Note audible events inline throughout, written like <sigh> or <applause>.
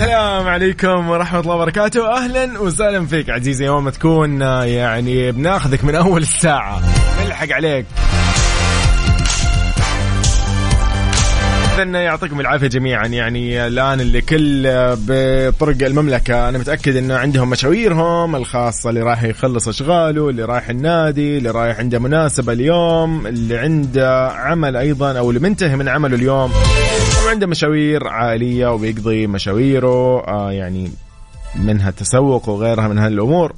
السلام عليكم ورحمة الله وبركاته. أهلا وسهلا فيك عزيزي يوم تكون آه، يعني بناخذك من أول الساعة. نلحق عليك. إذن يعطيكم العافية جميعا. يعني الآن اللي كل بطرق المملكة أنا متأكد أنه عندهم مشاويرهم الخاصة اللي رايح يخلص أشغاله اللي رايح النادي اللي رايح عنده مناسبة اليوم اللي عنده عمل أيضا أو اللي منتهي من عمله اليوم. عنده مشاوير عائلية وبيقضي مشاويره آه يعني منها التسوق وغيرها من هالأمور.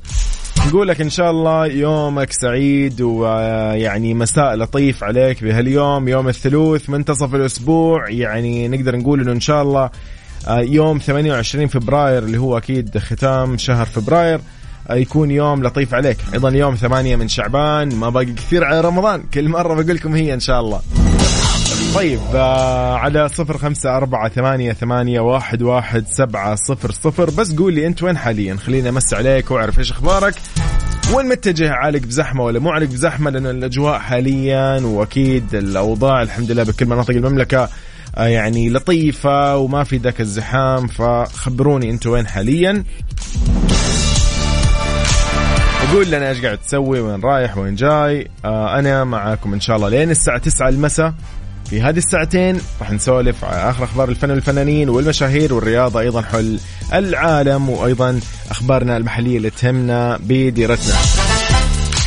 نقول لك إن شاء الله يومك سعيد ويعني مساء لطيف عليك بهاليوم يوم الثلوث منتصف الأسبوع. يعني نقدر نقول إنه إن شاء الله آه، يوم 28 فبراير اللي هو أكيد ختام شهر فبراير آه، يكون يوم لطيف عليك. أيضا يوم 8 من شعبان ما باقي كثير على رمضان. كل مرة بقول لكم هي إن شاء الله. طيب آه على صفر خمسة أربعة ثمانية, ثمانية واحد, واحد سبعة صفر صفر. بس قول لي أنت وين حاليا؟ خليني أمس عليك وأعرف إيش أخبارك. وين متجه عالق بزحمة ولا مو عالق بزحمة؟ لأن الأجواء حاليا وأكيد الأوضاع الحمد لله بكل مناطق المملكة آه يعني لطيفة وما في ذاك الزحام. فخبروني أنت وين حاليا. وقول لنا إيش قاعد تسوي وين رايح وين جاي. آه أنا معاكم إن شاء الله لين الساعة 9 المساء. في هذه الساعتين راح نسولف على آخر أخبار الفن والفنانين والمشاهير والرياضة أيضا حول العالم وأيضا أخبارنا المحلية اللي تهمنا بديرتنا.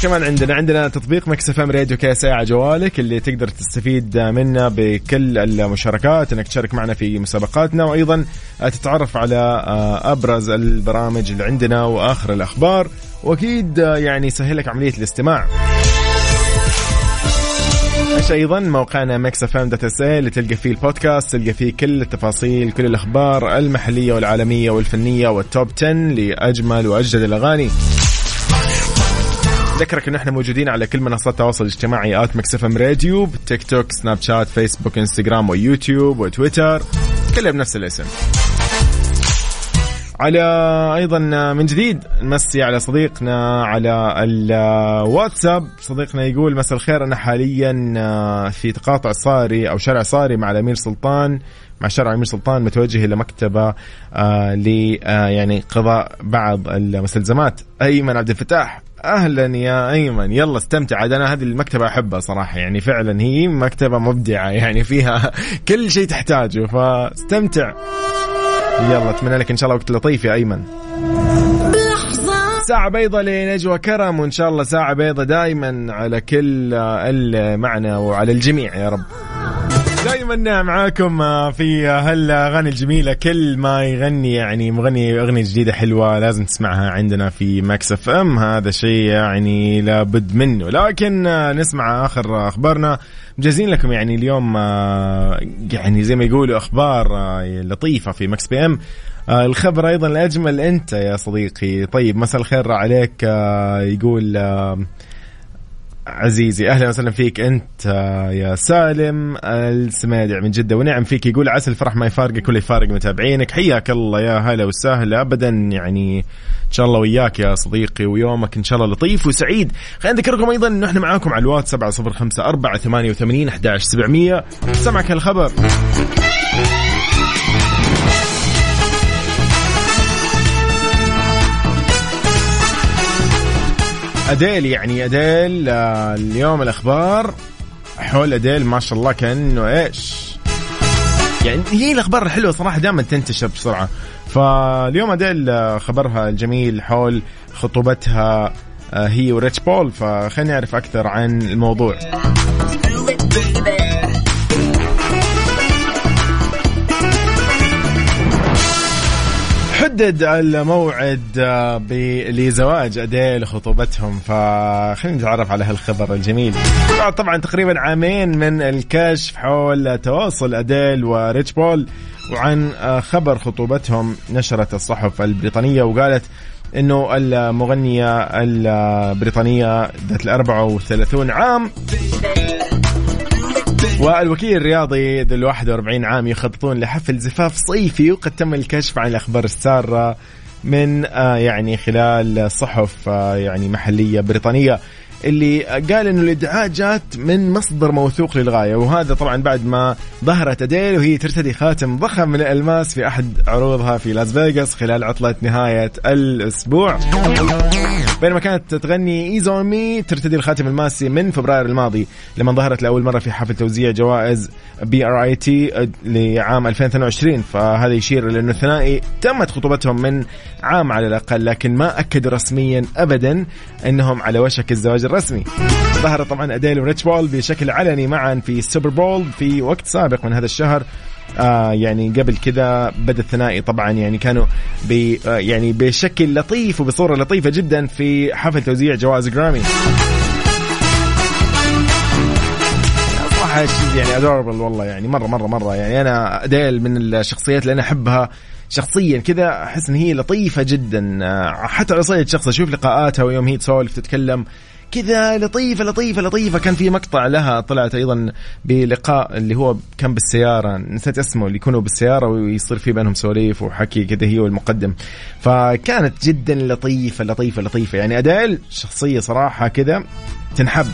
كمان عندنا عندنا تطبيق Mix FM Radio كاس على جوالك اللي تقدر تستفيد منه بكل المشاركات إنك تشارك معنا في مسابقاتنا وأيضا تتعرف على آه، أبرز البرامج اللي عندنا وآخر الأخبار وأكيد آه، يعني يسهلك عملية الاستماع. إيش أيضا؟ موقعنا Mix FM dot اللي تلقى فيه البودكاست تلقى فيه كل التفاصيل كل الأخبار المحلية والعالمية والفنية وال top 10 لأجمل وأجدد الأغاني. ذكرك إن إحنا موجودين على كل منصات التواصل الاجتماعي at Mix FM Radio تيك توك سناب شات فيسبوك إنستغرام ويوتيوب وتويتر كلها بنفس الاسم. على أيضا من جديد نمسي على صديقنا على الواتساب. صديقنا يقول مساء الخير أنا حاليا آه، في تقاطع صاري أو شارع صاري مع الأمير سلطان. مع شارع الأمير سلطان متوجه إلى مكتبة آه ل آه يعني قضاء بعض المستلزمات. أيمن عبد الفتاح أهلا يا أيمن. يلا استمتع. عاد أنا هذه المكتبة أحبها صراحة يعني فعلا هي مكتبة مبدعة يعني فيها <laughs> كل شيء تحتاجه فاستمتع. يلا أتمنى لك إن شاء الله وقت لطيف يا أيمن. ساعة بيضة لنجوى كرم وإن شاء الله ساعة بيضة دائما على كل المعنى وعلى الجميع يا رب. دائما معاكم في هالاغاني الجميلة. كل ما يغني يعني مغني أغنية جديدة حلوة لازم تسمعها عندنا في Mix FM. هذا شيء يعني لابد منه. لكن نسمع آخر أخبارنا. مجهزين لكم يعني اليوم يعني زي ما يقولوا أخبار لطيفة في ماكس بي إم. الخبر أيضا الأجمل أنت يا صديقي. طيب مساء الخير عليك. يقول عزيزي أهلا وسهلا فيك. أنت يا سالم السمادع من جدة ونعم فيك. يقول عسى الفرح ما يفارقك ولا يفارق متابعينك. حياك الله يا هلا وسهلا. ابدا يعني إن شاء الله وياك يا صديقي ويومك إن شاء الله لطيف وسعيد. خلينا نذكركم أيضا انه إحنا معاكم على الواتس 705 4 88 11 700 سمعك الخبر. أديل يعني أديل آه، اليوم الأخبار حول أديل ما شاء الله كأنه إيش؟ يعني هي الأخبار الحلوة صراحة دائما تنتشر بسرعة. فاليوم أديل آه، خبرها الجميل حول خطوبتها آه، هي وريتش بول. فخلينا نعرف أكثر عن الموضوع. تحدد الموعد آه، لزواج أديل خطوبتهم فخلينا نتعرف على هالخبر الجميل. بعد طبعا تقريبا عامين من الكشف حول تواصل أديل وريتش بول وعن آه، خبر خطوبتهم نشرت الصحف البريطانية وقالت إنه المغنية البريطانية ذات ال 34 عام. والوكيل الرياضي ذو ال 41 عام يخططون لحفل زفاف صيفي وقد تم الكشف عن الأخبار السارة من آه، يعني خلال صحف آه، يعني محلية بريطانية اللي قال إنه الإدعاء جات من مصدر موثوق للغاية وهذا طبعا بعد ما ظهرت أديل وهي ترتدي خاتم ضخم من الالماس في أحد عروضها في لاس فيغاس خلال عطلة نهاية الأسبوع. بينما كانت تغني Easy on Me ترتدي الخاتم الماسي من فبراير الماضي لما ظهرت لأول مرة في حفل توزيع جوائز B R I T لعام 2022 فهذا يشير إلى انه الثنائي تمت خطوبتهم من عام على الأقل لكن ما اكدوا رسميا ابدا أنهم على وشك الزواج الرسمي. ظهر طبعا أديل وريتش بول بشكل علني معا في السوبر بول في وقت سابق من هذا الشهر. آه يعني قبل كذا بدأ الثنائي طبعا يعني كانوا ب آه يعني بشكل لطيف وبصورة لطيفة جدا في حفل توزيع جوائز جرامي صراحة يعني adorable والله يعني مره مره مرة يعني أنا أديل من الشخصيات اللي أنا أحبها شخصيا كذا أحس إن هي لطيفة جدا. آه، حتى على صيد شخص أشوف لقاءاتها ويوم هي تسولف تتكلم. كذا لطيفة لطيفة لطيفة. كان في مقطع لها طلعت أيضا بلقاء اللي هو كان بالسيارة. نسيت اسمه اللي يكونوا بالسيارة ويصير في بينهم سواليف وحكي كذا هي والمقدم. فكانت جدا لطيفة لطيفة لطيفة. يعني أديل شخصية صراحة كذا تنحب.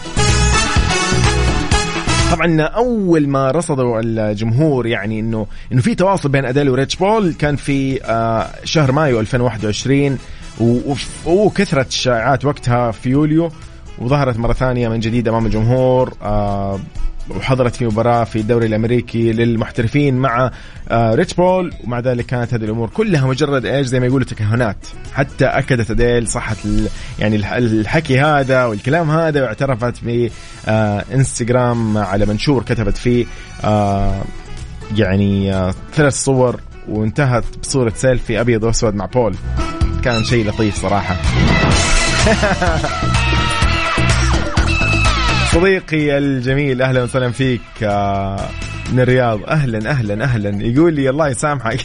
طبعا أول ما رصدوا الجمهور يعني إنه إنه في تواصل بين أديل وريتش بول كان في آه، شهر مايو 2021 وكثرت الشائعات وقتها في يوليو. وظهرت مرة ثانية من جديد أمام الجمهور آه وحضرت في مباراة في الدوري الأمريكي للمحترفين مع آه ريتش بول ومع ذلك كانت هذه الأمور كلها مجرد إيش؟ زي ما يقولوا تكهنات. حتى أكدت أديل صحة يعني الحكي هذا والكلام هذا واعترفت في آه إنستغرام على منشور كتبت فيه يعني ثلاث صور وانتهت بصورة سيلفي أبيض وأسود مع بول. كان شيء لطيف صراحة. <laughs> صديقي الجميل أهلا وسهلا فيك آه، من الرياض. أهلا أهلا أهلا. يقول لي الله يسامحك.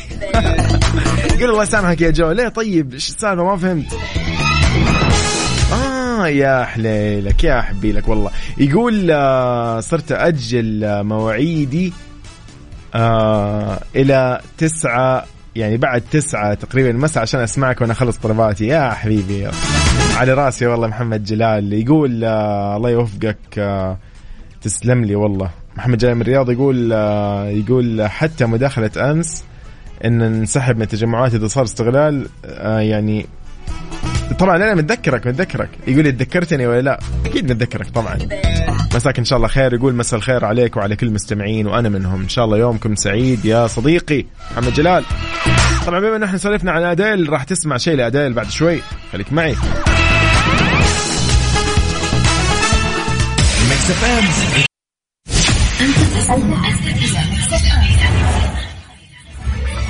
<laughs> يقول الله يسامحك يا جو. ليه طيب؟ إيش السالفة؟ ما فهمت. آه يا حليلك يا حبيلك والله. يقول آه، صرت آه، مواعيدي آه إلى تسعة يعني بعد تسعة تقريبا المساء عشان أسمعك وأنا أخلص طلباتي. يا حبيبي على راسي والله محمد جلال يقول آه الله يوفقك آه تسلم لي والله. محمد جلال من الرياض يقول آه يقول حتى مداخلة أمس إن ننسحب من التجمعات إذا صار استغلال يعني طبعا أنا متذكرك متذكرك. يقول تذكرتني ولا لا؟ أكيد متذكرك طبعا. مساك إن شاء الله خير. يقول مساء الخير عليك وعلى كل المستمعين وأنا منهم. إن شاء الله يومكم سعيد يا صديقي محمد جلال. طبعا بما إن إحنا سولفنا عن آديل راح تسمع شيء لآديل بعد شوي. خليك معي.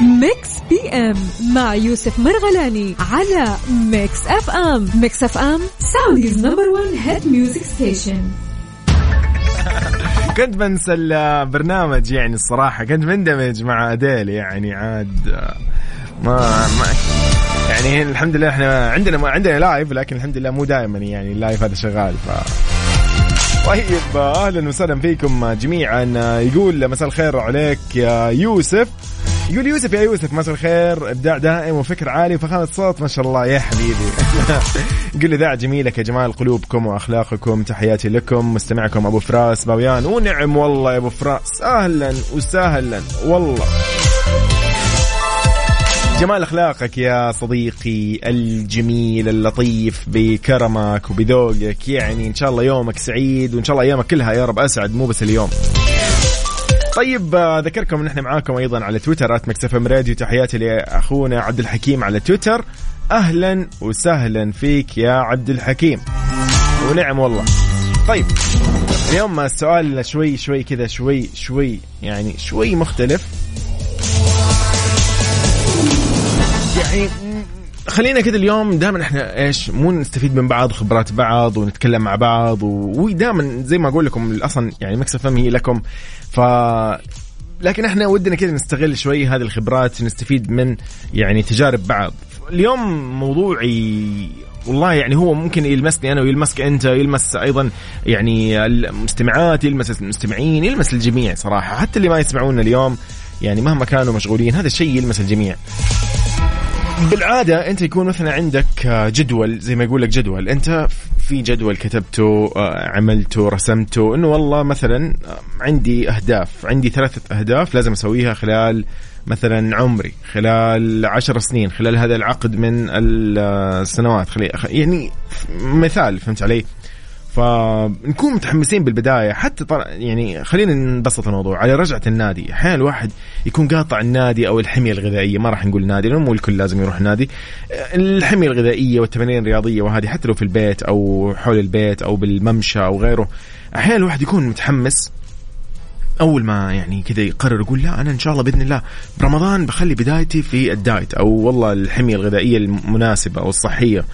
Mix PM مع يوسف مرغلاني على Mix FM. Mix FM Saudi's number 1 hit music station. <laughs> كنت بنسى البرنامج يعني الصراحة كنت مندمج مع أديل يعني عاد ما ما يعني الحمد لله إحنا عندنا عندنا live لكن الحمد لله مو دائما يعني ال live هذا شغال ف طيب أهلا وسهلا فيكم جميعا. يقول مساء الخير عليك يا يوسف. يقول يوسف يا يوسف مساء الخير. إبداع دائم وفكر عالي وفخامة صوت ما شاء الله. يا حبيبي. <laughs> يقول اذاعه جميله كجمال قلوبكم وأخلاقكم. تحياتي لكم. مستمعكم أبو فراس باويان. ونعم والله يا أبو فراس. أهلا وسهلا. والله. جمال أخلاقك يا صديقي الجميل اللطيف بكرمك وبذوقك. يعني إن شاء الله يومك سعيد وإن شاء الله أيامك كلها يا رب أسعد مو بس اليوم. طيب أذكركم إن إحنا معاكم أيضا على تويتر at Mix FM Radio. تحياتي لأخونا عبد الحكيم على تويتر. أهلا وسهلا فيك يا عبد الحكيم. ونعم والله. طيب اليوم السؤال شوي شوي كذا شوي شوي يعني شوي مختلف. يعني خلينا كده اليوم دائما إحنا إيش مو نستفيد من بعض خبرات بعض ونتكلم مع بعض ودائما زي ما أقول لكم أصلا يعني مكسف فهم هي لكم. ف لكن إحنا ودنا كده نستغل شوي هذه الخبرات نستفيد من يعني تجارب بعض. اليوم موضوعي والله يعني هو ممكن يلمسني أنا ويلمسك أنت يلمس أيضا يعني المستمعات يلمس المستمعين يلمس الجميع صراحة. حتى اللي ما يسمعونا اليوم يعني مهما كانوا مشغولين هذا الشيء يلمس الجميع. بالعادة أنت يكون مثلا عندك جدول زي ما يقول لك جدول أنت في جدول كتبته عملته رسمته إنه والله مثلا عندي أهداف عندي ثلاثة أهداف لازم أسويها خلال مثلا عمري خلال عشر سنين خلال هذا العقد من السنوات خلي يعني مثال فهمت علي؟ فنكون متحمسين بالبداية. حتى طر... يعني خلينا نبسط الموضوع. على رجعة النادي أحيانا الواحد يكون قاطع النادي أو الحمية الغذائية. ما راح نقول نادي لأنه مو الكل لازم يروح نادي الحمية الغذائية والتمارين الرياضية وهذه حتى لو في البيت أو حول البيت أو بالممشى أو غيره أحيانا الواحد يكون متحمس. أول ما يعني كذا يقرر يقول لا أنا إن شاء الله بإذن الله برمضان بخلي بدايتي في الدايت. أو والله الحمية الغذائية المناسبة أو الصحية.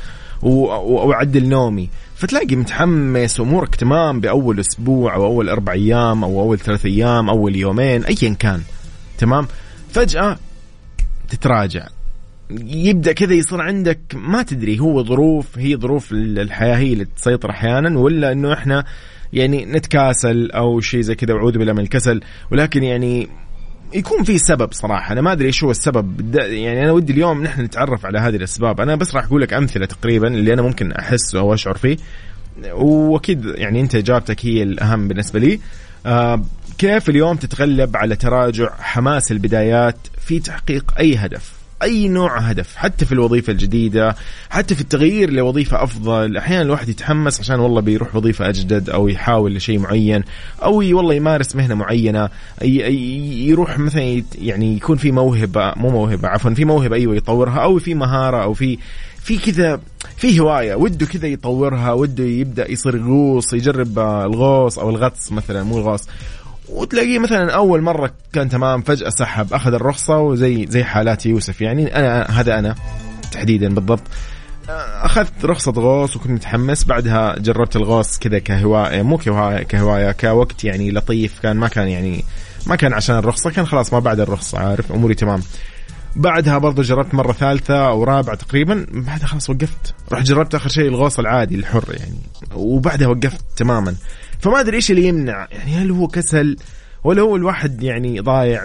وأعدل نومي. فتلاقي متحمس امورك تمام بأول أسبوع أو أول أربع أيام أو أول ثلاث أيام أول يومين ايا كان. تمام؟ فجأة تتراجع. يبدأ كذا يصير عندك ما تدري هو ظروف هي ظروف الحياة هي اللي تسيطر أحيانا ولا إنه إحنا يعني نتكاسل أو شيء زي كذا واعوذ بالله من الكسل ولكن يعني يكون في سبب صراحة. أنا ما أدري إيش هو السبب. يعني أنا ودي اليوم نحن نتعرف على هذه الأسباب. أنا بس راح أقول لك أمثلة تقريبا اللي أنا ممكن أحس أو أشعر فيه. وأكيد يعني أنت إجابتك هي الأهم بالنسبة لي. آه كيف اليوم تتغلب على تراجع حماس البدايات في تحقيق أي هدف؟ أي نوع هدف حتى في الوظيفة الجديدة حتى في التغيير لوظيفة أفضل أحيانا الواحد يتحمس عشان والله بيروح وظيفة أجدد أو يحاول لشيء معين أو والله يمارس مهنة معينة يروح مثلا يعني يكون في موهبة مو موهبة عفوا في موهبة أيوه يطورها أو في مهارة أو في في كذا في هواية وده كذا يطورها وده يبدأ يصير يغوص يجرب الغوص أو الغطس مثلا مو الغوص. وتلاقيه مثلا أول مرة كان تمام فجأة سحب أخذ الرخصة وزي زي حالات يوسف. يعني أنا هذا أنا تحديدا بالضبط. أخذت رخصة غوص وكنت متحمس. بعدها جربت الغوص كذا كهواية مو كهواية كهواية كوقت يعني لطيف. كان ما كان يعني ما كان عشان الرخصة كان خلاص ما بعد الرخصة عارف؟ أموري تمام. بعدها برضو جربت مرة ثالثة أو رابعة تقريبا. بعدها خلاص وقفت. رحت جربت آخر شيء الغوص العادي الحر يعني. وبعدها وقفت تماما. فما أدري إيش اللي يمنع. يعني هل هو كسل ولا هو الواحد يعني ضايع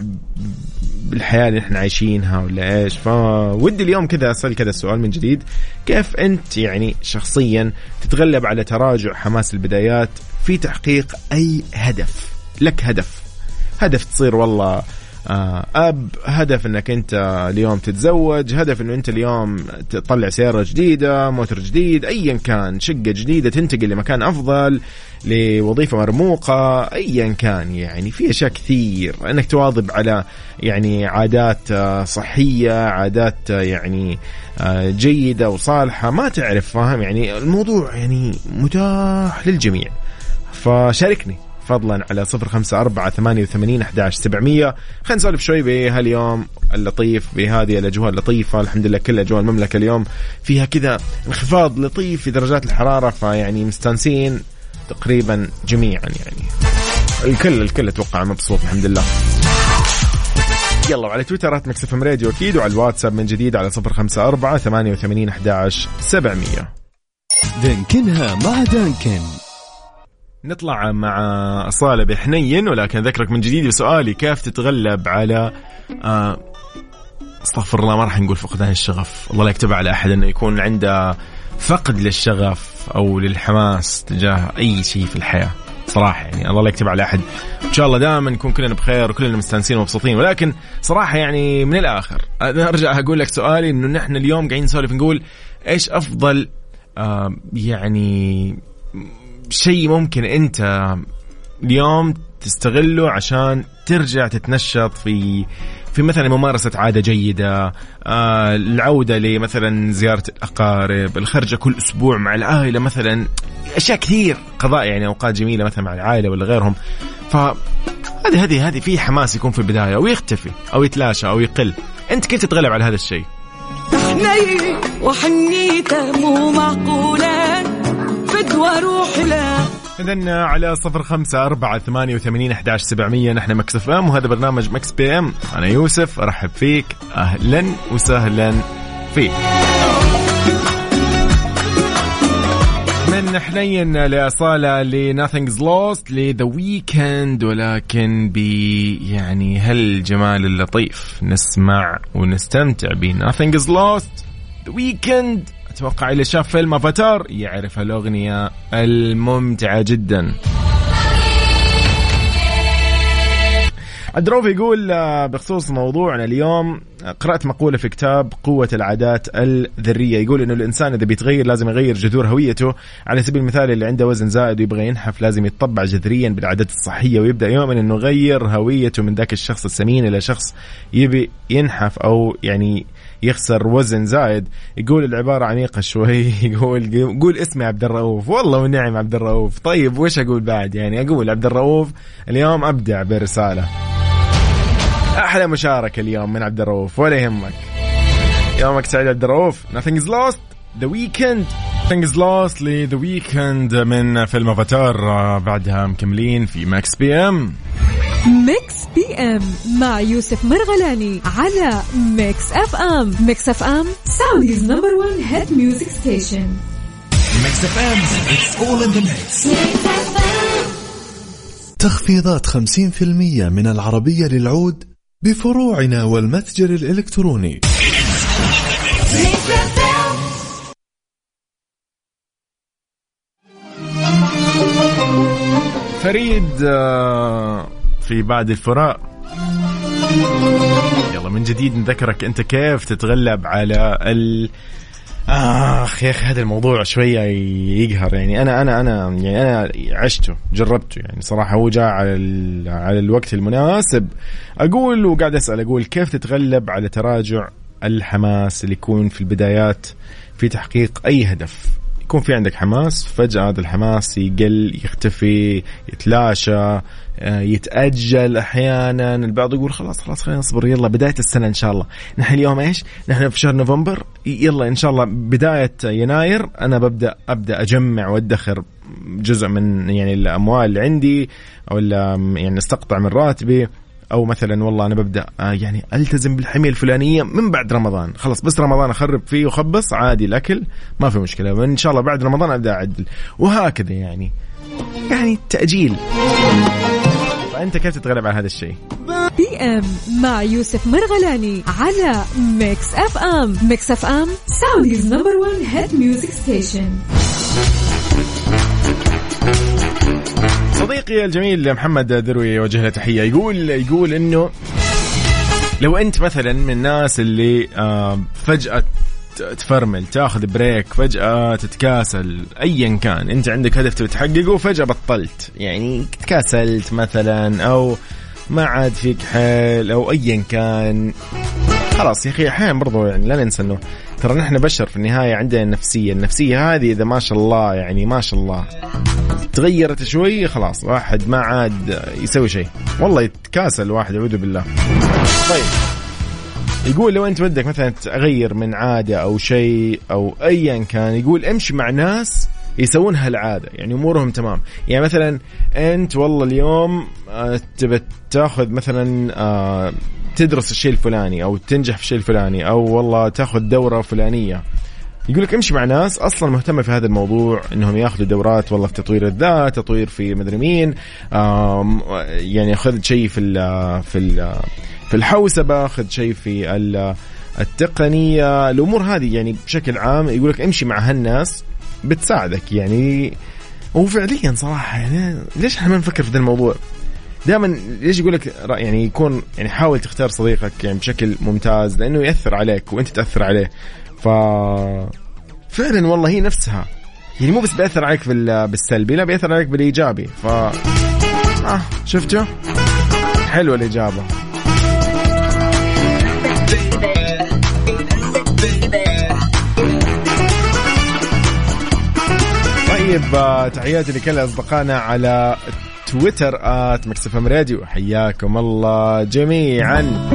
بالحياة اللي إحنا عايشينها ولا إيش؟ فودي اليوم كذا أسأل كذا السؤال من جديد. كيف أنت يعني شخصيا تتغلب على تراجع حماس البدايات في تحقيق أي هدف؟ لك هدف. هدف تصير والله أب هدف إنك أنت اليوم تتزوج هدف إنه أنت اليوم تطلع سيارة جديدة موتر جديد ايا كان شقة جديدة تنتقل لمكان أفضل لوظيفة مرموقة ايا كان يعني. في أشياء كثير. إنك تواظب على يعني عادات آه، صحية عادات آه، يعني جيدة وصالحة. ما تعرف فاهم؟ يعني الموضوع يعني متاح للجميع. فشاركني. فضلا على صفر خمسة أربعة ثمانية وثمانين أحداش سبعمية. خلينا نسولف شوي بهاليوم اللطيف بهذه الأجواء اللطيفة. الحمد لله كل أجواء المملكة اليوم فيها كذا انخفاض لطيف في درجات الحرارة فيعني مستانسين تقريبا جميعا يعني. الكل الكل أتوقع مبسوط الحمد لله. يلا وعلى تويتر Mix FM Radio أكيد وعلى الواتساب من جديد على صفر خمسة أربعة ثمانية وثمانين أحداش سبعمية. دنكنها مع Dunkin نطلع مع أصالة بحنين ولكن ذكرك من جديد سؤالي كيف تتغلب على آه استغفر الله ما راح نقول فقدان الشغف. الله لا يكتب على أحد أنه يكون عنده فقد للشغف أو للحماس تجاه أي شيء في الحياة. صراحة يعني الله لا يكتب على أحد. إن شاء الله دائما نكون كلنا بخير وكلنا مستانسين ومبسوطين ولكن صراحة يعني من الآخر أنا أرجع أقول لك سؤالي إنه نحن اليوم قاعدين نسولف نقول إيش أفضل آه يعني شيء ممكن انت اليوم تستغله عشان ترجع تتنشط في في مثلا ممارسة عادة جيدة آه العودة لمثلا زيارة الأقارب الخرجة كل أسبوع مع العائلة مثلا أشياء كثير قضاء يعني أوقات جميلة مثلا مع العائلة ولا غيرهم. فهذه هذه هذه في حماس يكون في البداية ويختفي أو يتلاشى أو يقل. أنت كيف تتغلب على هذا الشيء؟ وحنيته مو معقولة. فدوى روح له إذا على صفر خمسة أربعة ثمانية وثمانين أحداش سبعمية. نحن Mix FM وهذا برنامج Mix PM أنا يوسف أرحب فيك. أهلا وسهلا فيك. من حنين لأصالة ل Nothing's Lost ل The Weeknd ولكن ب يعني هالجمال اللطيف نسمع ونستمتع ب Nothing's Lost The Weekend أتوقع اللي شاف فيلم أفاتار يعرف الاغنيه الممتعة جدا. الدروف يقول آه، بخصوص موضوعنا اليوم قرأت مقولة في كتاب قوة العادات الذرية. يقول إنه الإنسان إذا بيتغير لازم يغير جذور هويته. على سبيل المثال اللي عنده وزن زائد ويبغى ينحف لازم يتطبع جذريا بالعادات الصحية ويبدأ يؤمن إنه يغير هويته من ذاك الشخص السمين إلى شخص يبي ينحف أو يعني يخسر وزن زايد. يقول العبارة عميقة شوي. <laughs> يقول قول اسمي عبد الرؤوف. والله ونعم عبد الرؤوف. طيب وش أقول بعد؟ يعني أقول عبد الرؤوف اليوم أبدع برسالة. أحلى مشاركة اليوم من عبد الرؤوف ولا يهمك. يومك سعيد عبد الرؤوف. Nothing is lost. The Weeknd. Nothing is lost ل The Weeknd من فيلم أفاتار. بعدها مكملين في Mix PM Mix PM مع يوسف مرغلاني على Mix FM Mix FM Saudi's number 1 hit music station Mix FM it's all in the mix تخفيضات 50% من العربية للعود بفروعنا والمتجر الإلكتروني. فريد آه، في بعد الفراق يلا من جديد نذكرك أنت كيف تتغلب على ال. آخ يا أخي هذا الموضوع شوية يقهر. يعني أنا أنا أنا يعني أنا عشته جربته. يعني صراحة هو جاء على. على الوقت المناسب. أقول وقاعد أسأل أقول كيف تتغلب على تراجع الحماس اللي يكون في البدايات في تحقيق أي هدف؟ يكون في عندك حماس فجأة هذا الحماس يقل يختفي يتلاشى آه، يتأجل أحيانا. البعض يقول خلاص خلاص خلينا نصبر. يلا بداية السنة إن شاء الله. نحن اليوم إيش؟ نحن في شهر نوفمبر. يلا إن شاء الله بداية يناير. أنا ببدأ أبدأ أجمع وأدخر جزء من يعني الأموال اللي عندي أو يعني أستقطع من راتبي. أو مثلا والله أنا ببدأ آه، يعني ألتزم بالحمية الفلانية من بعد رمضان. خلاص بس رمضان أخرب فيه وخبص عادي الأكل ما في مشكلة. ان شاء الله بعد رمضان أبدأ أعدل. وهكذا يعني. يعني تأجيل. فأنت كيف تتغلب على هذا الشيء؟ PM مع يوسف مرغلاني على Mix FM. Mix FM Saudi's number 1 hit music station. صديقي الجميل محمد دروي يوجه له تحية. يقول يقول إنه لو أنت مثلا من الناس اللي فجأة تفرمل تاخذ بريك فجأة تتكاسل أيا كان أنت عندك هدف تبي تحققه وفجأة بطلت. يعني تكاسلت مثلا أو ما عاد فيك حيل أو أيا كان. خلاص يا أخي أحيانا برضو يعني لا ننسى أنه ترى نحن بشر في النهاية عندنا النفسية النفسية هذه إذا ما شاء الله يعني ما شاء الله تغيرت شوي خلاص واحد ما عاد يسوي شيء. والله يتكاسل واحد أعوذ بالله. طيب يقول لو أنت بدك مثلا تغير من عادة أو شيء أو ايا كان يقول أمشي مع ناس يسوون هالعاده يعني أمورهم تمام. يعني مثلا أنت والله اليوم آه، تبى تاخذ مثلا آه، تدرس الشيء الفلاني أو تنجح في الشيء الفلاني أو والله تاخذ دورة فلانية. يقول لك امشي مع ناس أصلا مهتمة في هذا الموضوع إنهم ياخذوا دورات والله في تطوير الذات تطوير في مدري مين يعني خذ شيء في ال في ال في الحوسبة خذ شيء في التقنية. الأمور هذه يعني بشكل عام يقول لك امشي مع هالناس بتساعدك يعني. وفعليا صراحة يعني ليش إحنا ما نفكر في ذا الموضوع؟ دائما ليش يقول لك يعني يكون يعني حاول تختار صديقك يعني بشكل ممتاز لأنه يأثر عليك وأنت تأثر عليه. ف فعلا والله هي نفسها. يعني مو بس بيأثر عليك بالسلبي لا بيأثر عليك بالإيجابي. ف آه شفتوا؟ حلوة الإجابة. طيب آه، تحياتي لكل أصدقائنا على تويتر آت مكسف راديو. حياكم الله جميعا.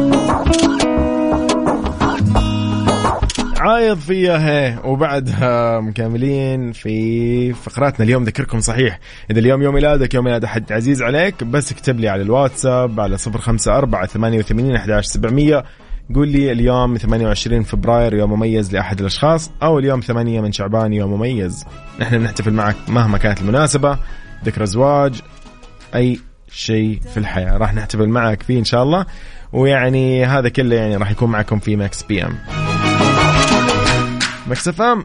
عايض فيها وبعدها مكملين في فقراتنا. اليوم ذكركم صحيح. إذا اليوم يوم ميلادك يوم ميلاد أحد عزيز عليك بس اكتب لي على الواتساب على 054 88 11700 قول لي اليوم 28 فبراير يوم مميز لأحد الأشخاص أو اليوم 8 من شعبان يوم مميز. نحن نحتفل معك مهما كانت المناسبة. ذكرى زواج أي شيء في الحياة. راح نحتفل معك فيه إن شاء الله. ويعني هذا كله يعني راح يكون معكم في Mix PM. Mix FM.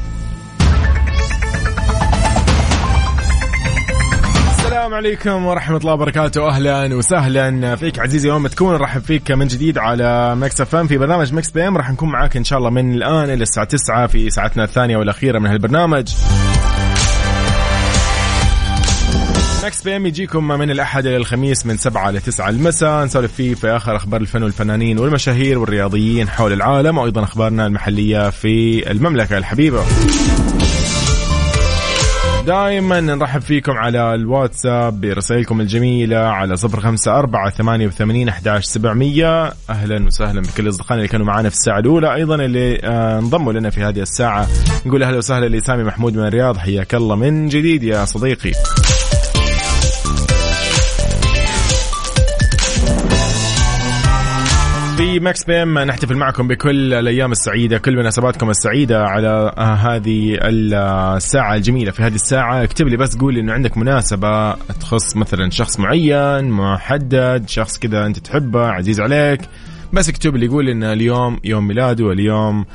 السلام عليكم ورحمة الله وبركاته. أهلا وسهلا فيك عزيزي وين ما تكون نرحب فيك من جديد على Mix FM في برنامج Mix PM. راح نكون معاك إن شاء الله من الآن إلى الساعة 9 في ساعتنا الثانية والأخيرة من هالبرنامج. Mix PM يجيكم من الأحد إلى الخميس من 7 ل 9 المساء. نسولف فيه في آخر أخبار الفن والفنانين والمشاهير والرياضيين حول العالم وأيضا أخبارنا المحلية في المملكة الحبيبة. دائما نرحب فيكم على الواتساب برسائلكم الجميلة على صفر خمسة أربعة ثمانية وثمانين أحداش سبعمية. أهلا وسهلا بكل أصدقائنا اللي كانوا معنا في الساعة الأولى أيضا اللي آه، انضموا لنا في هذه الساعة. نقول أهلا وسهلا لسامي محمود من الرياض حياك الله من جديد يا صديقي. في Mix PM نحتفل معكم بكل الأيام السعيدة كل مناسباتكم السعيدة على آه، هذه الساعة الجميلة. في هذه الساعة اكتب لي بس قول إنه عندك مناسبة تخص مثلا شخص معين محدد شخص كذا أنت تحبه عزيز عليك. بس اكتب لي قول ان اليوم يوم ميلاده اليوم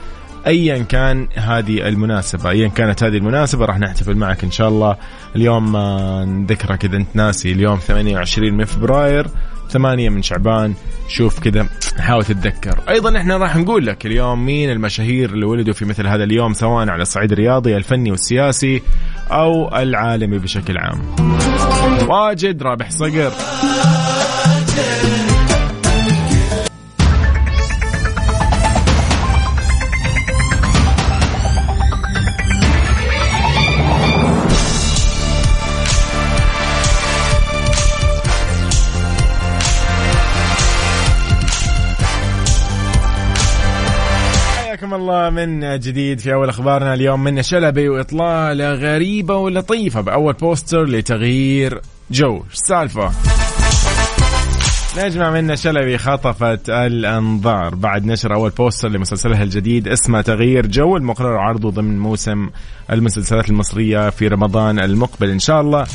ايا كان هذه المناسبة. ايا كانت هذه المناسبة راح نحتفل معك إن شاء الله. اليوم آه، نذكرك اذا أنت ناسي. اليوم 28 من فبراير. ثمانية من شعبان. شوف كذا حاول تتذكر. أيضا إحنا راح نقول لك اليوم مين المشاهير اللي ولدوا في مثل هذا اليوم سواء على الصعيد الرياضي الفني والسياسي أو العالمي بشكل عام. واجد رابح صقر. الله من جديد في أول أخبارنا اليوم منة شلبي وإطلالة غريبة ولطيفة بأول بوستر لتغيير جو. السالفة؟ نجمة منة شلبي خطفت الأنظار. بعد نشر أول بوستر لمسلسلها الجديد اسمه تغيير جو المقرر عرضه ضمن موسم المسلسلات المصرية في رمضان المقبل. إن شاء الله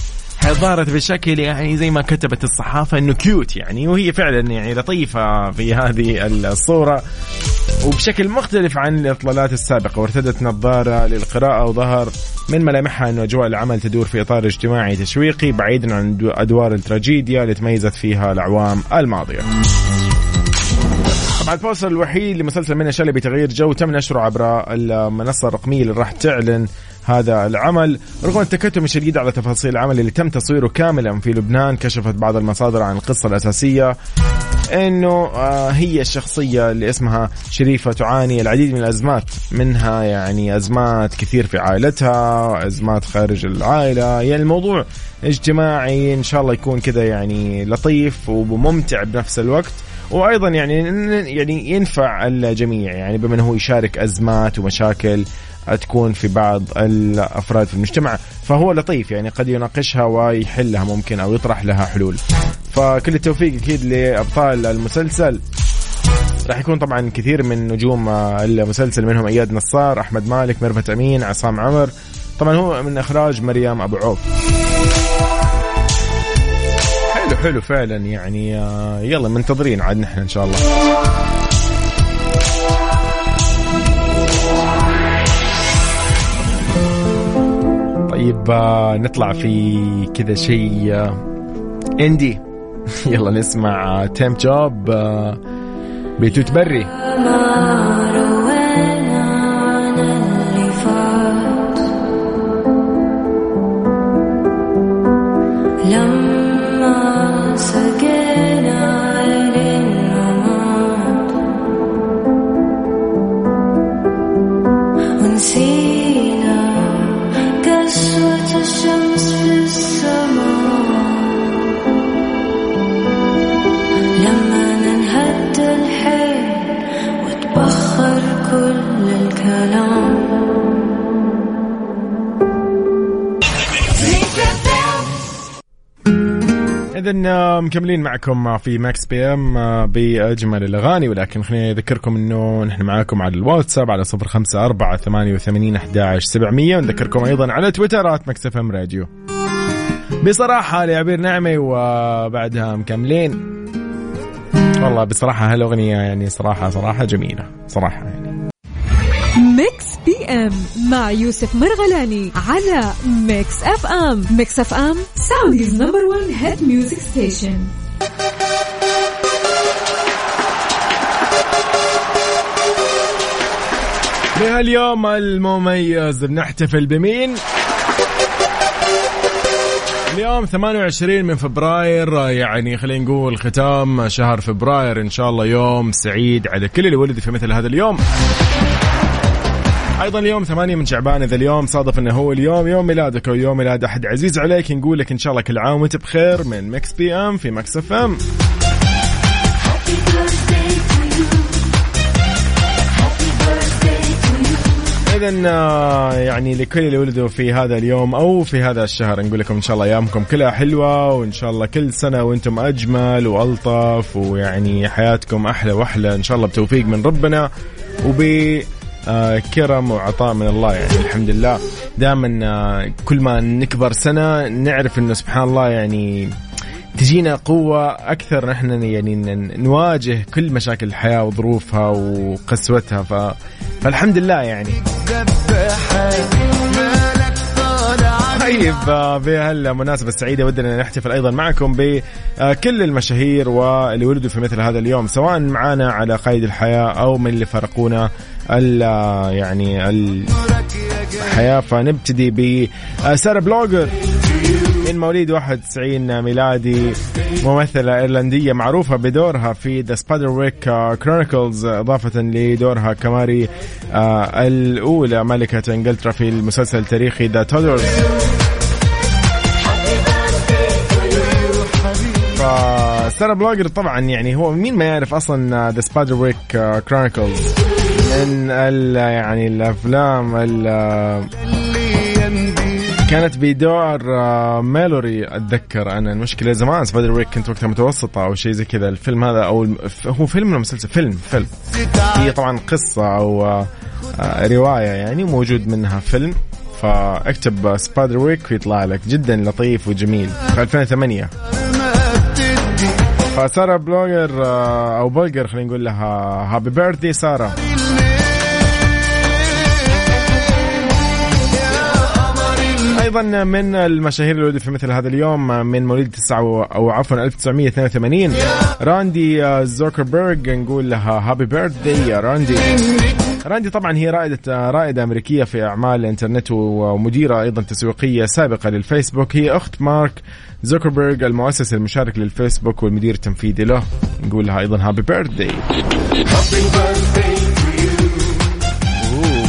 ظهرت بشكل يعني زي ما كتبت الصحافة إنه cute يعني وهي فعلا يعني لطيفة في هذه الصورة وبشكل مختلف عن الإطلالات السابقة وارتدت نظارة للقراءة وظهر من ملامحها إنه أجواء العمل تدور في إطار اجتماعي تشويقي بعيدا عن أدوار التراجيديا اللي تميزت فيها الأعوام الماضية. البوستر الوحيد لمسلسل من شلبي بتغيير جو تم نشره عبر المنصة الرقمية اللي راح تعلن هذا العمل. رغم التكتم الشديد على تفاصيل العمل اللي تم تصويره كاملا في لبنان كشفت بعض المصادر عن القصة الأساسية إنه آه، هي الشخصية اللي اسمها شريفة تعاني العديد من الأزمات منها يعني أزمات كثير في عائلتها أزمات خارج العائلة. يعني الموضوع اجتماعي إن شاء الله يكون كذا يعني لطيف وممتع بنفس الوقت. وأيضا يعني يعني ينفع الجميع يعني بما انه هو يشارك أزمات ومشاكل تكون في بعض الأفراد في المجتمع فهو لطيف يعني قد يناقشها ويحلها ممكن أو يطرح لها حلول. فكل التوفيق أكيد لأبطال المسلسل. راح يكون طبعا كثير من نجوم المسلسل منهم أياد نصار أحمد مالك ميرفت أمين عصام عمر. طبعا هو من إخراج مريم أبو عوف. حلو فعلا يعني آه، يلا منتظرين عاد نحن إن شاء الله. طيب آه، نطلع في كذا شيء آه، اندي <laughs> يلا نسمع تيم جوب بتوت بري. اذا مكملين معكم في Mix PM بأجمل الأغاني ولكن خليني أذكركم إنه نحن معاكم على الواتساب على صفر خمسة أربعة ثمانية وثمانين أحداش سبعمية ونذكركم أيضا على تويتر at Mix FM Radio بصراحة لعبير نعمة وبعدها مكملين. والله بصراحة هالأغنية يعني صراحة صراحة جميلة صراحة يعني. Mix PM مع يوسف مرغلاني على Mix FM Mix FM Saudi's number 1 hit music station بهاليوم المميز بنحتفل بمين؟ اليوم 28 من فبراير يعني خلينا نقول ختام شهر فبراير. إن شاء الله يوم سعيد على كل اللي ولد في مثل هذا اليوم. أيضا اليوم 8 من شعبان إذا اليوم صادف إنه هو اليوم يوم ميلادك أو يوم ميلاد أحد. عزيز عليك نقول لك إن شاء الله كل عام وأنت بخير من Mix PM في Mix FM. اذا آه، يعني لكل اللي ولدوا في هذا اليوم أو في هذا الشهر نقول لكم إن شاء الله أيامكم كلها حلوة وإن شاء الله كل سنة وأنتم أجمل وألطف ويعني حياتكم أحلى وأحلى. إن شاء الله بتوفيق من ربنا وب كرم وعطاء من الله يعني الحمد لله دائما آه، كل ما نكبر سنة نعرف إنه سبحان الله يعني تجينا قوة أكثر نحن يعني نواجه كل مشاكل الحياة وظروفها وقسوتها ف... فالحمد لله يعني طيب آه، بهالمناسبة السعيدة ودنا نحتفل أيضا معكم بكل المشاهير واللي ولدوا في مثل هذا اليوم سواء معنا على قيد الحياة أو من اللي فارقونا ال يعني الحياة فنبتدي بسارة بلوجر. من مواليد 91 ميلادي ممثلة إيرلندية معروفة بدورها في The Spiderwick Chronicles إضافة لدورها كماري آه، الأولى ملكة إنجلترا في المسلسل التاريخي The Tudors فسارة بلوجر طبعا يعني هو مين ما يعرف أصلا The Spiderwick Chronicles من ال يعني الأفلام ال كانت بدور آه، ميلوري أتذكر أنا المشكلة زمان. Spiderwick كنت وقتها متوسطة أو شيء زي كذا. الفيلم هذا أو هو فيلم ولا مسلسل؟ فيلم فيلم. هي طبعا قصة أو آه، آه، رواية يعني موجود منها فيلم. فاكتب Spiderwick ويطلع لك. جدا لطيف وجميل. في 2008 فسارة بلوجر أو بلجر خلينا نقول لها. happy birthday سارة. أيضا من المشاهير اللي في مثل هذا اليوم من مواليد 9 أو عفوا 1982 راندي زوكربيرج نقول لها happy birthday يا راندي. راندي طبعا هي رائدة رائدة أمريكية في أعمال الإنترنت ومديرة أيضا تسويقية سابقة للفيسبوك. هي أخت مارك زوكربيرج المؤسس المشارك للفيسبوك والمدير التنفيذي له. نقول لها أيضا happy birthday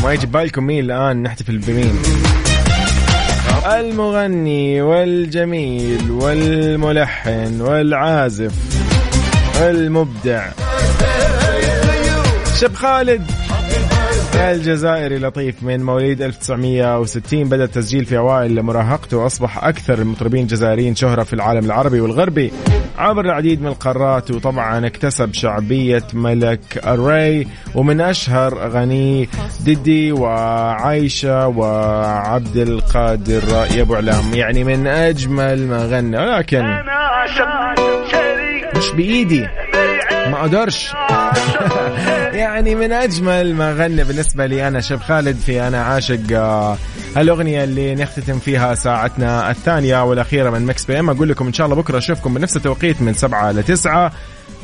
ما يجي بالكم مين الآن؟ نحتفل بمين؟ المغني والجميل والملحن والعازف المبدع. شب خالد. الجزائري لطيف من مواليد 1960 بدأ التسجيل في أوائل مراهقته وأصبح أكثر المطربين الجزائريين شهرة في العالم العربي والغربي. عبر العديد من القارات وطبعا اكتسب شعبية ملك الري ومن أشهر أغانيه ديدي وعايشة وعبد القادر يا بوعلام يعني من أجمل ما غنى ولكن مش بإيدي ما أقدرش. <laughs> يعني من أجمل ما غنى بالنسبة لي أنا. شاب خالد في أنا عاشق آه، هالأغنية اللي نختتم فيها ساعتنا الثانية والأخيرة من Mix PM. أقول لكم إن شاء الله بكرة أشوفكم بنفس التوقيت من 7 ل 9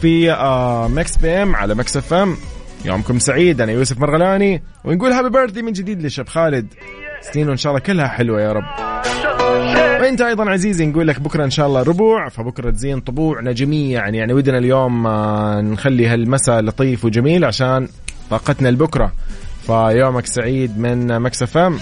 في آه، Mix PM على Mix FM. يومكم سعيد. أنا يوسف مرغلاني. ونقول happy birthday من جديد لشاب خالد. سنين وان شاء الله كلها حلوة يا رب. وانت أيضا عزيزي نقول لك بكرة إن شاء الله ربوع فبكرة تزين طبوعنا جميعا يعني, يعني ودنا اليوم آه، نخلي هالمساء لطيف وجميل عشان طاقتنا لبكره فيومك سعيد من Mix FM.